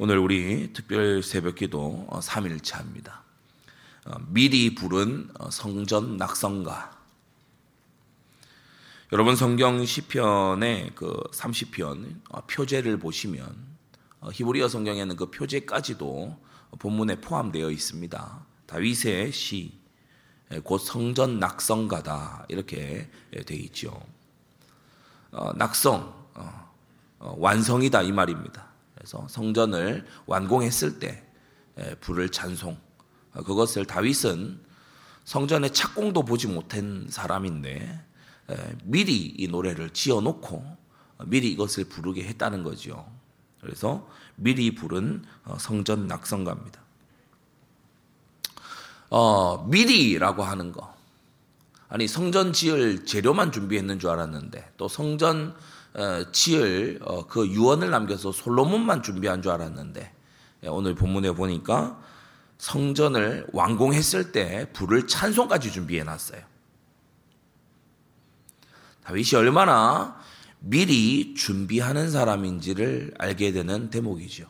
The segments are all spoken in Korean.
오늘 우리 특별 새벽 기도 3일차입니다. 어, 미리 부른 어, 성전 낙성가. 여러분 성경 시편의 그 30편 어, 표제를 보시면 히브리어 성경에는 그 표제까지도 본문에 포함되어 있습니다. 다윗의 시, 곧 성전 낙성가다 이렇게 되어 있죠. 낙성, 완성이다 이 말입니다. 그래서 성전을 완공했을 때 불을 찬송 그것을 다윗은 성전의 착공도 보지 못한 사람인데 미리 이 노래를 지어놓고 미리 이것을 부르게 했다는 거죠. 그래서 미리 부른 어, 성전 낙성가입니다. 어, 미리라고 하는 거. 아니, 성전 지을 재료만 준비했는 줄 알았는데, 또 성전 어, 지을 어, 그 유언을 남겨서 솔로몬만 준비한 줄 알았는데 예, 오늘 본문에 보니까 성전을 완공했을 때 불을 찬송까지 준비해 놨어요. 다윗이 얼마나 미리 준비하는 사람인지를 알게 되는 대목이죠.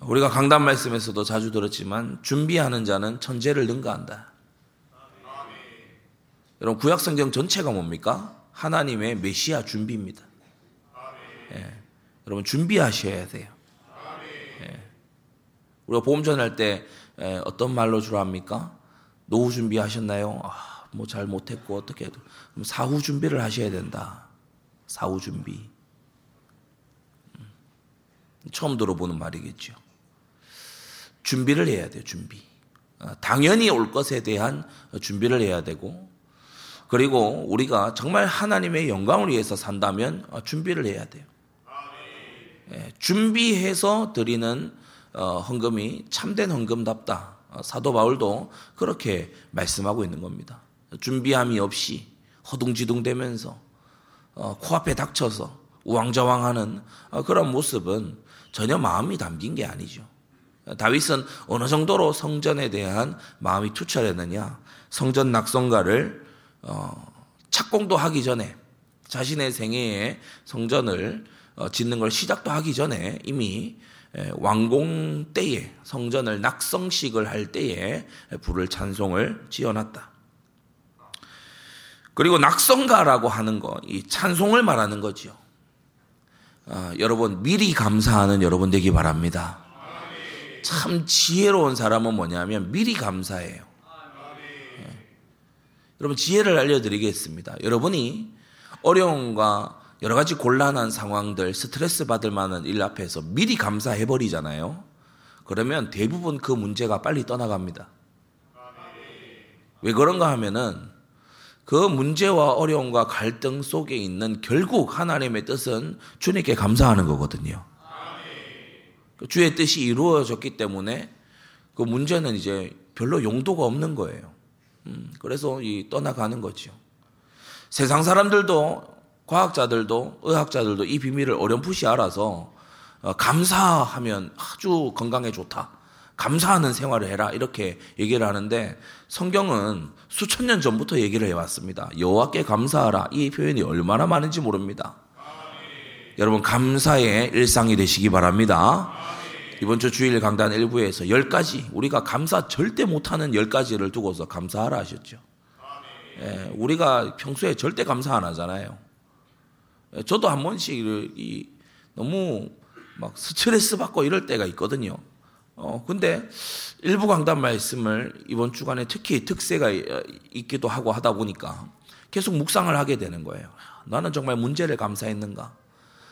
우리가 강단 말씀에서도 자주 들었지만 준비하는 자는 천재를 능가한다. 여러분 구약 성경 전체가 뭡니까? 하나님의 메시아 준비입니다. 예. 여러분 준비하셔야 돼요. 예. 우리가 보험 전할 때 예, 어떤 말로 주로 합니까? 노후 준비하셨나요? 아, 뭐 잘 못했고 어떻게 해도 그럼 사후 준비를 하셔야 된다. 사후 준비. 음. 처음 들어보는 말이겠죠. 준비를 해야 돼요. 준비. 아, 당연히 올 것에 대한 준비를 해야 되고 그리고 우리가 정말 하나님의 영광을 위해서 산다면 어, 준비를 해야 돼요. 예, 준비해서 드리는 어, 헌금이 참된 헌금답다. 어, 사도 바울도 그렇게 말씀하고 있는 겁니다. 준비함이 없이 허둥지둥대면서 코앞에 닥쳐서 우왕좌왕하는 그런 모습은 전혀 마음이 담긴 게 아니죠. 다윗은 어느 정도로 성전에 대한 마음이 투철했느냐? 성전 낙성가를 어, 착공도 하기 전에 자신의 생애에 성전을 어, 짓는 걸 시작도 하기 전에 이미 왕공 때에 성전을 낙성식을 할 때에 불을 찬송을 지어놨다. 그리고 낙성가라고 하는 거, 이 찬송을 말하는 거죠. 아, 여러분 미리 감사하는 여러분 되기 바랍니다. 참 지혜로운 사람은 뭐냐면 미리 감사해요. 여러분 지혜를 알려드리겠습니다. 여러분이 어려움과 여러 가지 곤란한 상황들, 스트레스 받을 만한 일 앞에서 미리 감사해 버리잖아요. 그러면 대부분 그 문제가 빨리 떠나갑니다. 왜 그런가 하면은 그 문제와 어려움과 갈등 속에 있는 결국 하나님의 뜻은 주님께 감사하는 거거든요. 주의 뜻이 이루어졌기 때문에 그 문제는 이제 별로 용도가 없는 거예요. 음, 그래서 이 떠나가는 거죠. 세상 사람들도 과학자들도 의학자들도 이 비밀을 어렴풋이 알아서 어, 감사하면 아주 건강에 좋다. 감사하는 생활을 해라 이렇게 얘기를 하는데 성경은 수천 년 전부터 얘기를 해왔습니다. 여호와께 감사하라 이 표현이 얼마나 많은지 모릅니다. 여러분 감사의 일상이 되시기 바랍니다. 이번 주 주일 강단 일부에서 10가지, 우리가 감사 절대 못하는 10가지를 두고서 감사하라 하셨죠. 예, 우리가 평소에 절대 감사 안 하잖아요. 예, 저도 한 번씩 이, 너무 막 스트레스 받고 이럴 때가 있거든요. 어, 근데 일부 강단 말씀을 이번 주간에 특히 특세가 있기도 하고 하다 보니까 계속 묵상을 하게 되는 거예요. 나는 정말 문제를 감사했는가?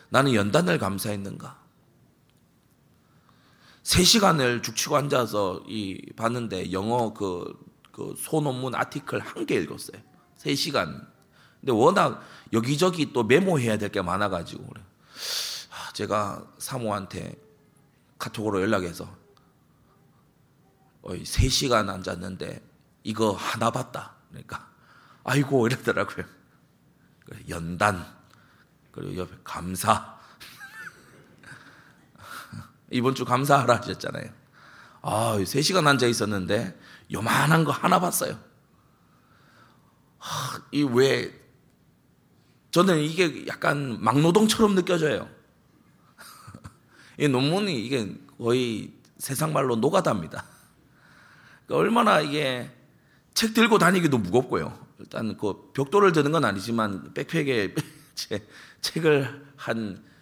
나는 연단을 감사했는가? 3시간을 죽치고 앉아서 이 봤는데 영어 그, 그 소논문 아티클 한 개 읽었어요. 3시간. 근데 워낙 여기저기 또 메모해야 될 게 많아가지고 그래. 제가 사모한테 카톡으로 연락해서 어이, 3시간 앉았는데 이거 하나 봤다. 그러니까 아이고 이러더라고요. 연단 그리고 옆에 감사 이번 주 감사하라 하셨잖아요. 아, 3시간 앉아 있었는데 요만한 거 하나 봤어요. 아, 이왜 저는 이게 약간 막노동처럼 느껴져요. 이 논문이 이게 거의 세상 말로 노가다입니다. 그러니까 얼마나 이게 책 들고 다니기도 무겁고요. 일단 그 벽돌을 드는 건 아니지만 백팩에 책을 한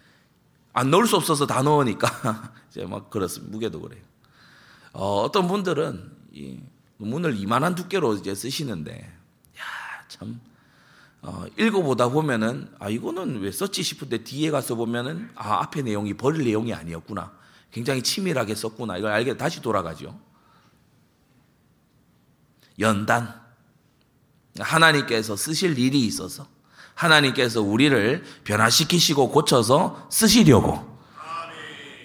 안 넣을 수 없어서 다 넣으니까 이제 막 그렇습니다. 무게도 그래요. 어, 떤 분들은 이 논문을 이만한 두께로 이제 쓰시는데, 야, 참, 어, 읽어보다 보면은, 아, 이거는 왜 썼지 싶은데 뒤에 가서 보면은, 아, 앞에 내용이 버릴 내용이 아니었구나. 굉장히 치밀하게 썼구나. 이걸 알게 다시 돌아가죠. 연단. 하나님께서 쓰실 일이 있어서 하나님께서 우리를 변화시키시고 고쳐서 쓰시려고.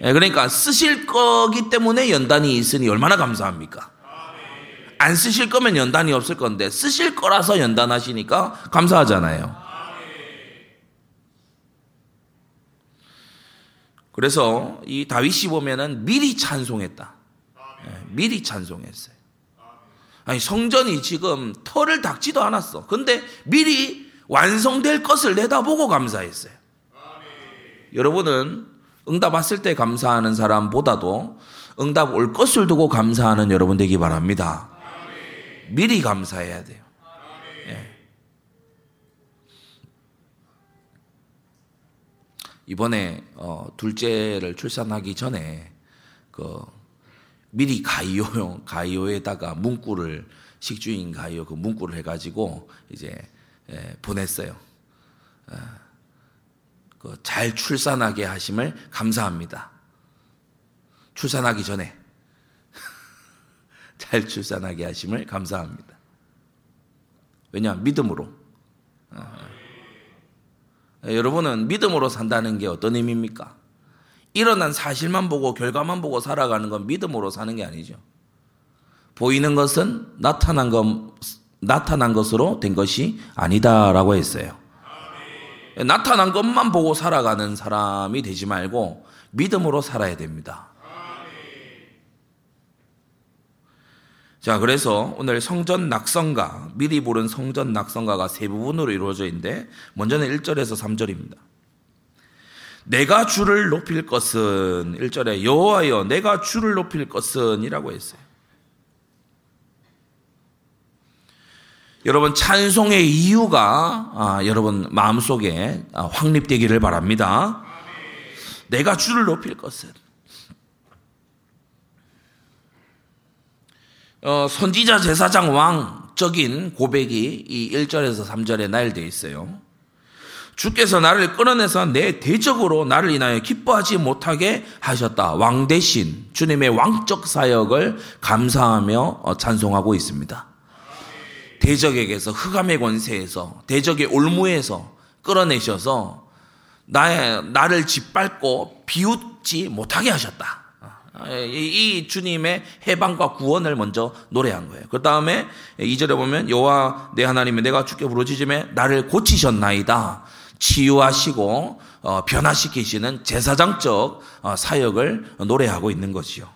예, 그러니까 쓰실 거기 때문에 연단이 있으니 얼마나 감사합니까? 안 쓰실 거면 연단이 없을 건데 쓰실 거라서 연단하시니까 감사하잖아요. 그래서 이 다윗이 보면은 미리 찬송했다. 예, 미리 찬송했어요. 아니 성전이 지금 털을 닦지도 않았어. 근데 미리 완성될 것을 내다보고 감사했어요. 여러분은 응답 왔을 때 감사하는 사람보다도 응답 올 것을 두고 감사하는 여러분 되기 바랍니다. 미리 감사해야 돼요. 예. 이번에 어, 둘째를 출산하기 전에 그 미리 가이오 가이오에다가 문구를 식주인 가이오 그 문구를 해가지고 이제 예, 보냈어요. 아, 그 잘 출산하게 하심을 감사합니다. 출산하기 전에 잘 출산하게 하심을 감사합니다. 왜냐 믿음으로. 아, 여러분은 믿음으로 산다는 게 어떤 의미입니까? 일어난 사실만 보고 결과만 보고 살아가는 건 믿음으로 사는 게 아니죠. 보이는 것은 나타난 것, 나타난 것으로 된 것이 아니다라고 했어요. 나타난 것만 보고 살아가는 사람이 되지 말고 믿음으로 살아야 됩니다. 자, 그래서 오늘 성전 낙성가, 미리 부른 성전 낙성가가 세 부분으로 이루어져 있는데, 먼저는 1절에서 3절입니다. 내가 주를 높일 것은 1절에 여호와여 내가 주를 높일 것은 이라고 했어요. 여러분 찬송의 이유가 아, 여러분 마음속에 아, 확립되기를 바랍니다. 내가 주를 높일 것은 어, 선지자 제사장 왕적인 고백이 이 1절에서 3절에 나열되어 있어요. 주께서 나를 끌어내서 내 대적으로 나를 인하여 기뻐하지 못하게 하셨다. 왕 대신 주님의 왕적 사역을 감사하며 어, 찬송하고 있습니다. 대적에게서 흑암의 권세에서 대적의 올무에서 끌어내셔서 나의 나를 짓밟고 비웃지 못하게 하셨다. 이 주님의 해방과 구원을 먼저 노래한 거예요. 그 다음에 2절에 보면 여호와 내 하나님의 내가 주께 부르짖음에 나를 고치셨나이다. 치유하시고 어, 변화시키시는 제사장적 어, 사역을 노래하고 있는 것이요.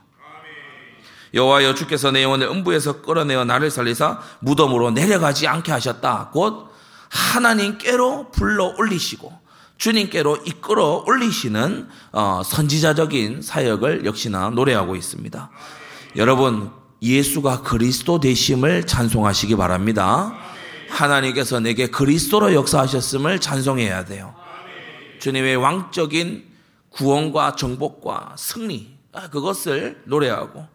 여호와여 주께서 내 영혼을 음부에서 끌어내어 나를 살리사 무덤으로 내려가지 않게 하셨다. 곧 하나님께로 불러 올리시고 주님께로 이끌어 올리시는 어, 선지자적인 사역을 역시나 노래하고 있습니다. 여러분 예수가 그리스도 되심을 찬송하시기 바랍니다. 하나님께서 내게 그리스도로 역사하셨음을 찬송해야 돼요. 주님의 왕적인 구원과 정복과 승리 아, 그것을 노래하고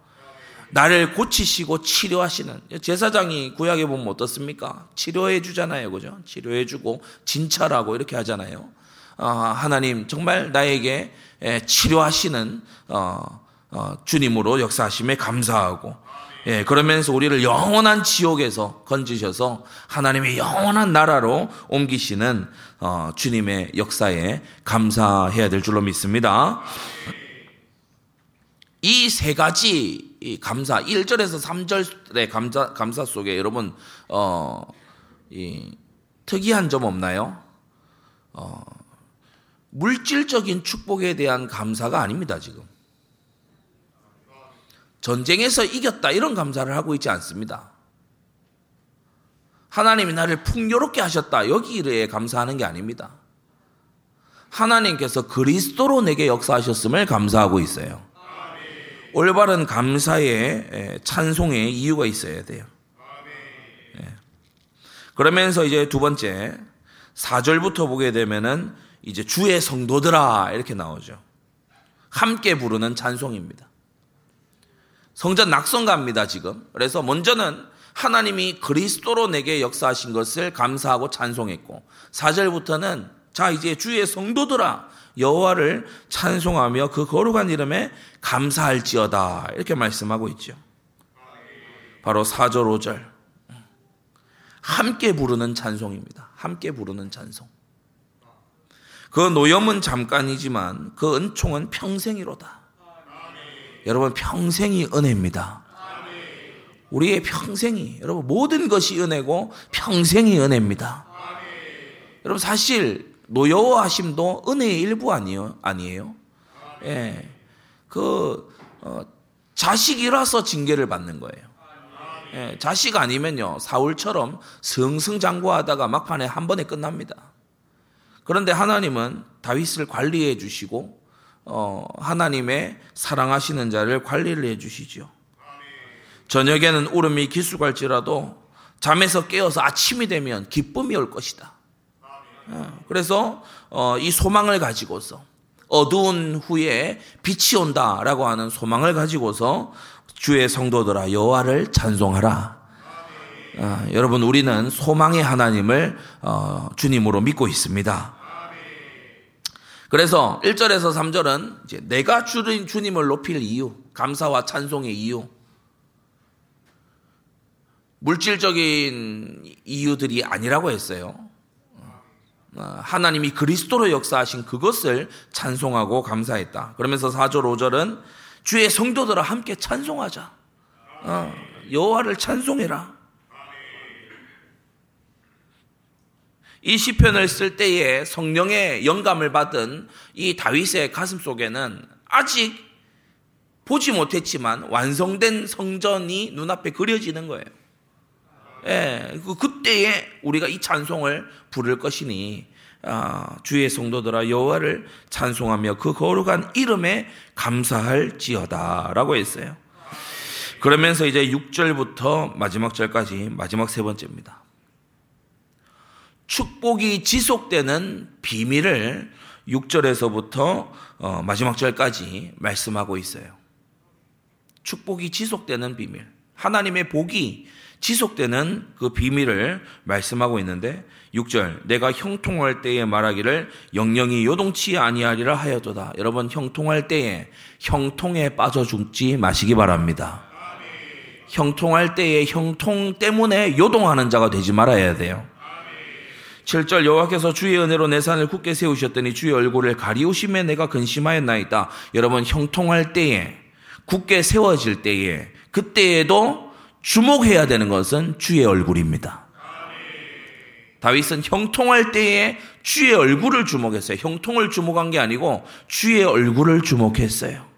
나를 고치시고 치료하시는 제사장이 구약에 보면 어떻습니까? 치료해 주잖아요, 그죠? 치료해 주고 진찰하고 이렇게 하잖아요. 어, 하나님 정말 나에게 치료하시는 어, 어, 주님으로 역사하심에 감사하고 예, 그러면서 우리를 영원한 지옥에서 건지셔서 하나님의 영원한 나라로 옮기시는 어, 주님의 역사에 감사해야 될 줄로 믿습니다. 이 세 가지 감사, 1절에서 3절의 감사, 감사 속에 여러분, 어, 이, 특이한 점 없나요? 어, 물질적인 축복에 대한 감사가 아닙니다, 지금. 전쟁에서 이겼다, 이런 감사를 하고 있지 않습니다. 하나님이 나를 풍요롭게 하셨다. 여기에 감사하는 게 아닙니다. 하나님께서 그리스도로 내게 역사하셨음을 감사하고 있어요. 올바른 감사의 찬송의 이유가 있어야 돼요. 예. 그러면서 이제 두 번째 4절부터 보게 되면은 이제 주의 성도들아 이렇게 나오죠. 함께 부르는 찬송입니다. 성전 낙성가입니다, 지금. 그래서 먼저는 하나님이 그리스도로 내게 역사하신 것을 감사하고 찬송했고 4절부터는 자 이제 주의 성도들아 여호와를 찬송하며 그 거룩한 이름에 감사할지어다 이렇게 말씀하고 있죠. 바로 4절 5절 함께 부르는 찬송입니다. 함께 부르는 찬송. 그 노염은 잠깐이지만 그 은총은 평생이로다. 여러분 평생이 은혜입니다. 우리의 평생이 여러분 모든 것이 은혜고 평생이 은혜입니다. 여러분 사실 노여워하심도 은혜의 일부 아니에요? 아니에요? 예. 그 어, 자식이라서 징계를 받는 거예요. 예, 자식 아니면요 사울처럼 승승장구하다가 막판에 한 번에 끝납니다. 그런데 하나님은 다윗을 관리해 주시고 어, 하나님의 사랑하시는 자를 관리를 해 주시죠. 저녁에는 울음이 기수갈지라도 잠에서 깨어서 아침이 되면 기쁨이 올 것이다. 어, 그래서 어, 이 소망을 가지고서 어두운 후에 빛이 온다라고 하는 소망을 가지고서 주의 성도들아 여호와를 찬송하라. 어, 여러분 우리는 소망의 하나님을 어, 주님으로 믿고 있습니다. 그래서 1절에서 3절은 이제 내가 주님, 주님을 높일 이유, 감사와 찬송의 이유, 물질적인 이유들이 아니라고 했어요. 어, 하나님이 그리스도로 역사하신 그것을 찬송하고 감사했다. 그러면서 4절 5절은 주의 성도들아 함께 찬송하자. 어, 여호와를 찬송해라. 이 시편을 쓸 때에 성령의 영감을 받은 이 다윗의 가슴 속에는 아직 보지 못했지만 완성된 성전이 눈앞에 그려지는 거예요. 예, 그 그때에 우리가 이 찬송을 부를 것이니 아, 주의 성도들아 여호와를 찬송하며 그 거룩한 이름에 감사할지어다라고 했어요. 그러면서 이제 6절부터 마지막 절까지 마지막 세 번째입니다. 축복이 지속되는 비밀을 6절에서부터 어, 마지막 절까지 말씀하고 있어요. 축복이 지속되는 비밀. 하나님의 복이 지속되는 그 비밀을 말씀하고 있는데 6절 내가 형통할 때에 말하기를 영영이 요동치 아니하리라 하여도다. 여러분 형통할 때에 형통에 빠져 죽지 마시기 바랍니다. 형통할 때에 형통 때문에 요동하는 자가 되지 말아야 돼요. 7절 여호와께서 주의 은혜로 내 산을 굳게 세우셨더니 주의 얼굴을 가리우심에 내가 근심하였나이다. 여러분 형통할 때에 굳게 세워질 때에 그때에도 주목해야 되는 것은 주의 얼굴입니다. 다윗은 형통할 때에 주의 얼굴을 주목했어요. 형통을 주목한 게 아니고 주의 얼굴을 주목했어요.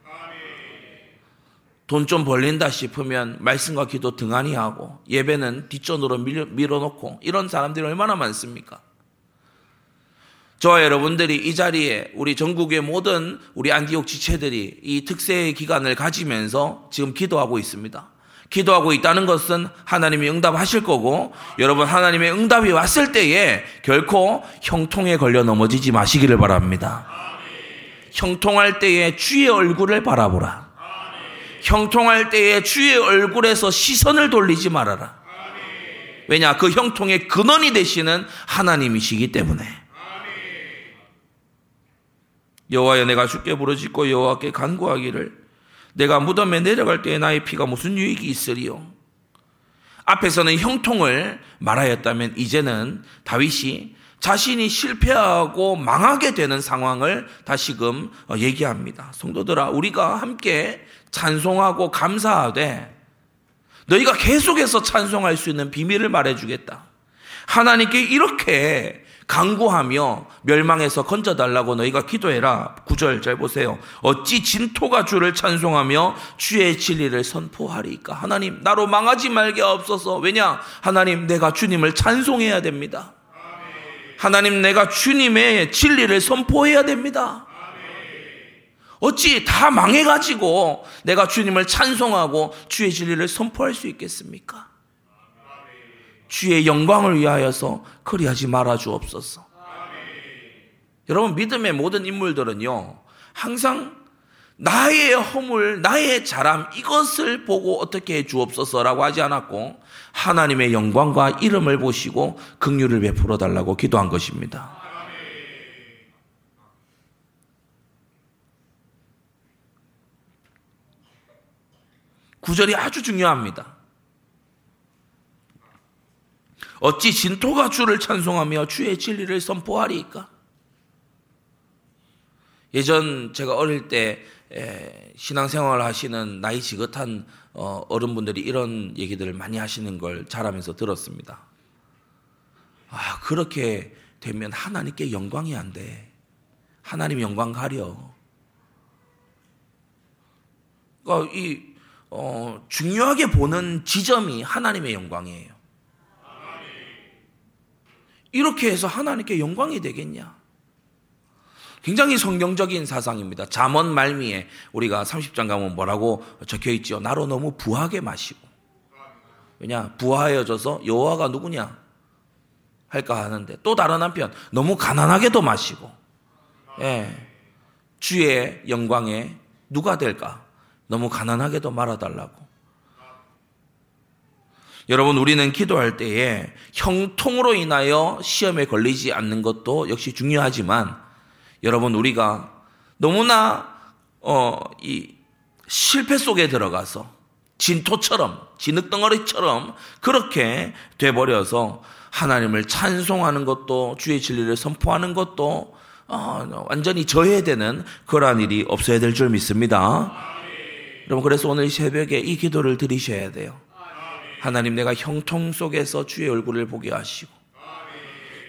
돈 좀 벌린다 싶으면 말씀과 기도 등한히 하고 예배는 뒷전으로 밀어, 놓고 이런 사람들이 얼마나 많습니까? 저와 여러분들이 이 자리에 우리 전국의 모든 우리 안디옥 지체들이 이 특세의 기간을 가지면서 지금 기도하고 있습니다. 기도하고 있다는 것은 하나님이 응답하실 거고 여러분 하나님의 응답이 왔을 때에 결코 형통에 걸려 넘어지지 마시기를 바랍니다. 형통할 때에 주의 얼굴을 바라보라. 형통할 때에 주의 얼굴에서 시선을 돌리지 말아라. 왜냐 그 형통의 근원이 되시는 하나님이시기 때문에. 여호와여 내가 죽게 부르짖고 여호와께 간구하기를 내가 무덤에 내려갈 때에 나의 피가 무슨 유익이 있으리요? 앞에서는 형통을 말하였다면 이제는 다윗이 자신이 실패하고 망하게 되는 상황을 다시금 어, 얘기합니다. 성도들아, 우리가 함께 찬송하고 감사하되 너희가 계속해서 찬송할 수 있는 비밀을 말해주겠다. 하나님께 이렇게 강구하며 멸망해서 건져달라고 너희가 기도해라. 구절 잘 보세요. 어찌 진토가 주를 찬송하며 주의 진리를 선포하리까. 하나님 나로 망하지 말게 없어서 왜냐 하나님 내가 주님을 찬송해야 됩니다. 하나님 내가 주님의 진리를 선포해야 됩니다. 어찌 다 망해가지고 내가 주님을 찬송하고 주의 진리를 선포할 수 있겠습니까? 주의 영광을 위하여서 그리하지 말아 주옵소서. 여러분 믿음의 모든 인물들은요 항상 나의 허물, 나의 자람 이것을 보고 어떻게 해 주옵소서라고 하지 않았고 하나님의 영광과 이름을 보시고 긍휼을 베풀어 달라고 기도한 것입니다. 구절이 아주 중요합니다. 어찌 진토가 주를 찬송하며 주의 진리를 선포하리까? 예전 제가 어릴 때 신앙생활 하시는 나이 지긋한 어, 어른분들이 이런 얘기들을 많이 하시는 걸 자라면서 들었습니다. 아, 그렇게 되면 하나님께 영광이 안 돼. 하나님 영광 가려. 그러니까 이 어, 중요하게 보는 지점이 하나님의 영광이에요. 이렇게 해서 하나님께 영광이 되겠냐? 굉장히 성경적인 사상입니다. 잠언 말미에 우리가 30장 가면 뭐라고 적혀 있지요? 나로 너무 부하게 마시고. 왜냐? 부하여져서 여호와가 누구냐? 할까 하는데 또 다른 한편 너무 가난하게도 마시고. 예. 주의 영광에 누가 될까? 너무 가난하게도 말아달라고. 여러분, 우리는 기도할 때에 형통으로 인하여 시험에 걸리지 않는 것도 역시 중요하지만, 여러분, 우리가 너무나, 어, 이 실패 속에 들어가서 진토처럼, 진흙덩어리처럼 그렇게 돼버려서 하나님을 찬송하는 것도 주의 진리를 선포하는 것도 어, 완전히 저해되는 그러한 일이 없어야 될 줄 믿습니다. 여러분, 그래서 오늘 새벽에 이 기도를 드리셔야 돼요. 하나님 내가 형통 속에서 주의 얼굴을 보게 하시고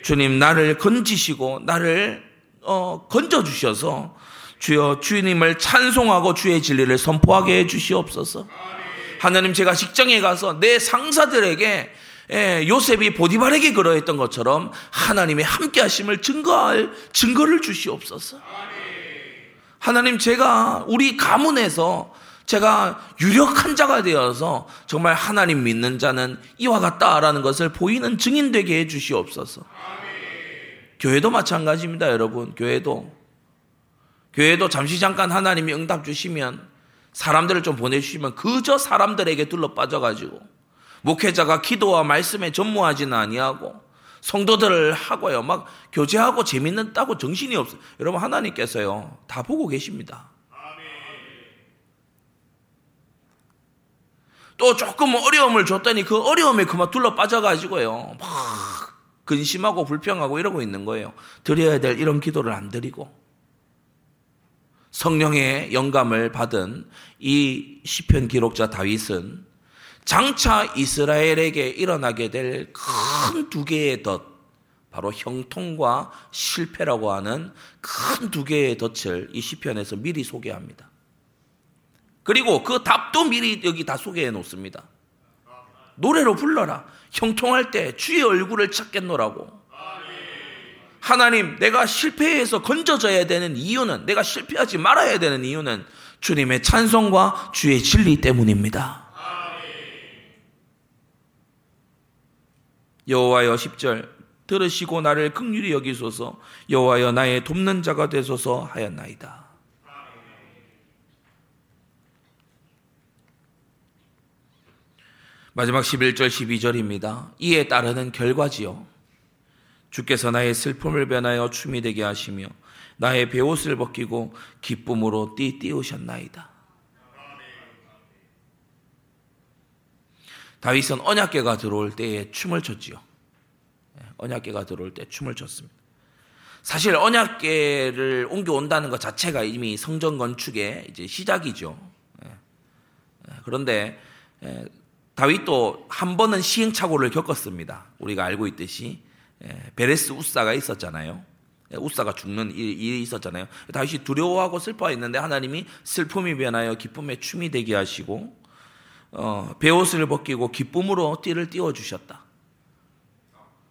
주님 나를 건지시고 나를 어, 건져 주셔서 주여 주님을 찬송하고 주의 진리를 선포하게 해 주시옵소서. 하나님 제가 직장에 가서 내 상사들에게 예, 요셉이 보디발에게 그러했던 것처럼 하나님의 함께 하심을 증거할 증거를 주시옵소서. 하나님 제가 우리 가문에서 제가 유력한 자가 되어서 정말 하나님 믿는 자는 이와 같다라는 것을 보이는 증인 되게 해 주시옵소서. 교회도 마찬가지입니다, 여러분. 교회도. 교회도 잠시 잠깐 하나님이 응답 주시면 사람들을 좀 보내주시면 그저 사람들에게 둘러 빠져가지고 목회자가 기도와 말씀에 전무하지는 아니하고 성도들을 하고요. 막 교제하고 재밌는 따고 정신이 없어요. 여러분 하나님께서요. 다 보고 계십니다. 또 조금 어려움을 줬더니 그 어려움에 그만 둘러 빠져가지고요. 막 근심하고 불평하고 이러고 있는 거예요. 드려야 될 이런 기도를 안 드리고. 성령의 영감을 받은 이 시편 기록자 다윗은 장차 이스라엘에게 일어나게 될 큰 두 개의 덫, 바로 형통과 실패라고 하는 큰 두 개의 덫을 이 시편에서 미리 소개합니다. 그리고 그 답도 미리 여기 다 소개해 놓습니다. 노래로 불러라. 형통할 때 주의 얼굴을 찾겠노라고. 하나님, 내가 실패해서 건져져야 되는 이유는, 내가 실패하지 말아야 되는 이유는 주님의 찬송과 주의 진리 때문입니다. 여호와여 10절 들으시고 나를 극률히 여기소서 여호와여 나의 돕는 자가 되소서 하였나이다. 마지막 11절 12절입니다. 이에 따르는 결과지요. 주께서 나의 슬픔을 변하여 춤이 되게 하시며 나의 베옷을 벗기고 기쁨으로 띠띠우셨나이다. 다윗은 언약계가 들어올 때에 춤을 췄지요. 예, 언약계가 들어올 때 춤을 췄습니다. 사실 언약계를 옮겨온다는 것 자체가 이미 성전 건축의 이제 시작이죠. 예, 예, 그런데 다윗도 한 번은 시행착오를 겪었습니다. 우리가 알고 있듯이 예, 베레스 우사가 있었잖아요. 예, 우사가 죽는 일이 있었잖아요. 다윗이 두려워하고 슬퍼했는데 하나님이 슬픔이 변하여 기쁨의 춤이 되게 하시고 어, 베옷을 벗기고 기쁨으로 띠를 띄워 주셨다.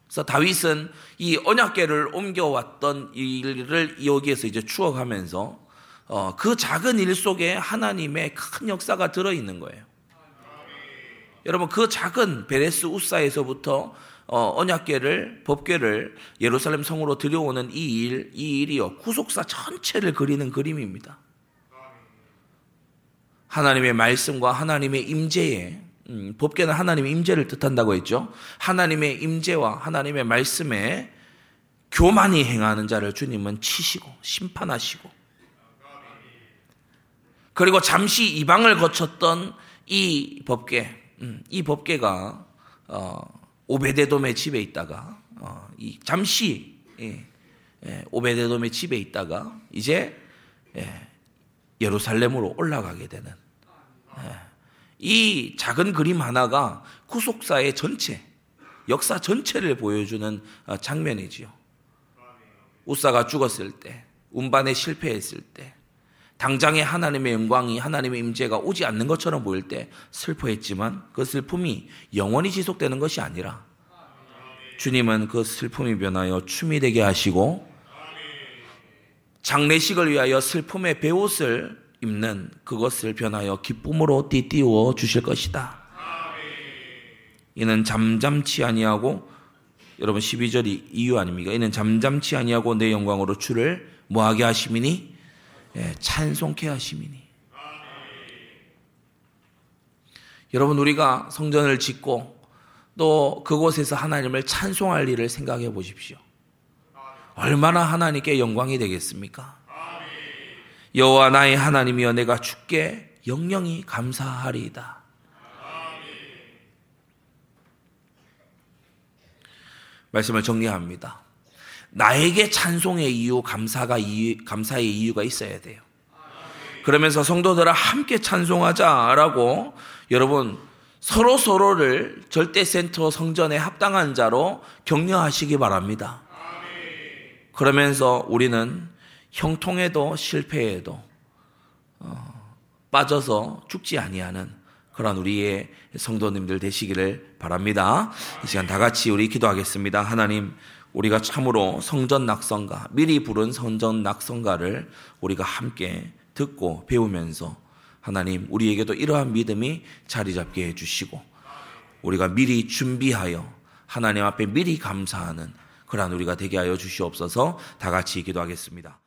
그래서 다윗은 이 언약궤를 옮겨왔던 일을 여기에서 이제 추억하면서 어, 그 작은 일 속에 하나님의 큰 역사가 들어 있는 거예요. 여러분 그 작은 베레스 우사에서부터 어, 언약궤를 법궤를 예루살렘 성으로 들여오는 이 일, 이 일이요 구속사 전체를 그리는 그림입니다. 하나님의 말씀과 하나님의 임재에 음, 법궤는 하나님의 임재를 뜻한다고 했죠. 하나님의 임재와 하나님의 말씀에 교만이 행하는 자를 주님은 치시고 심판하시고 그리고 잠시 이방을 거쳤던 이 법궤, 음, 이 법궤가 어, 오베데돔의 집에 있다가 어, 이 잠시 예, 예, 오베데돔의 집에 있다가 이제 예, 예루살렘으로 올라가게 되는 예, 이 작은 그림 하나가 구속사의 전체 역사 전체를 보여주는 어, 장면이지요. 우사가 죽었을 때, 운반에 실패했을 때, 당장에 하나님의 영광이 하나님의 임재가 오지 않는 것처럼 보일 때 슬퍼했지만 그 슬픔이 영원히 지속되는 것이 아니라 주님은 그 슬픔이 변하여 춤이 되게 하시고 장례식을 위하여 슬픔의 배옷을 입는 그것을 변하여 기쁨으로 띠띠워 주실 것이다. 이는 잠잠치 아니하고 여러분 12절이 이유 아닙니까? 이는 잠잠치 아니하고 내 영광으로 주를 뭐하게 하심이니 예, 찬송케 하심이니. 여러분 우리가 성전을 짓고 또 그곳에서 하나님을 찬송할 일을 생각해 보십시오. 얼마나 하나님께 영광이 되겠습니까? 여호와 나의 하나님이여 내가 주께 영영이 감사하리이다. 말씀을 정리합니다. 나에게 찬송의 이유, 감사가 이유, 감사의 이유가 있어야 돼요. 그러면서 성도들아 함께 찬송하자라고 여러분 서로 서로를 절대 센터 성전에 합당한 자로 격려하시기 바랍니다. 그러면서 우리는 형통에도 실패에도 어, 빠져서 죽지 아니하는 그런 우리의 성도님들 되시기를 바랍니다. 이 시간 다 같이 우리 기도하겠습니다. 하나님 우리가 참으로 성전 낙성가, 미리 부른 성전 낙성가를 우리가 함께 듣고 배우면서 하나님 우리에게도 이러한 믿음이 자리 잡게 해주시고 우리가 미리 준비하여 하나님 앞에 미리 감사하는 그러한 우리가 되게 하여 주시옵소서 다 같이 기도하겠습니다.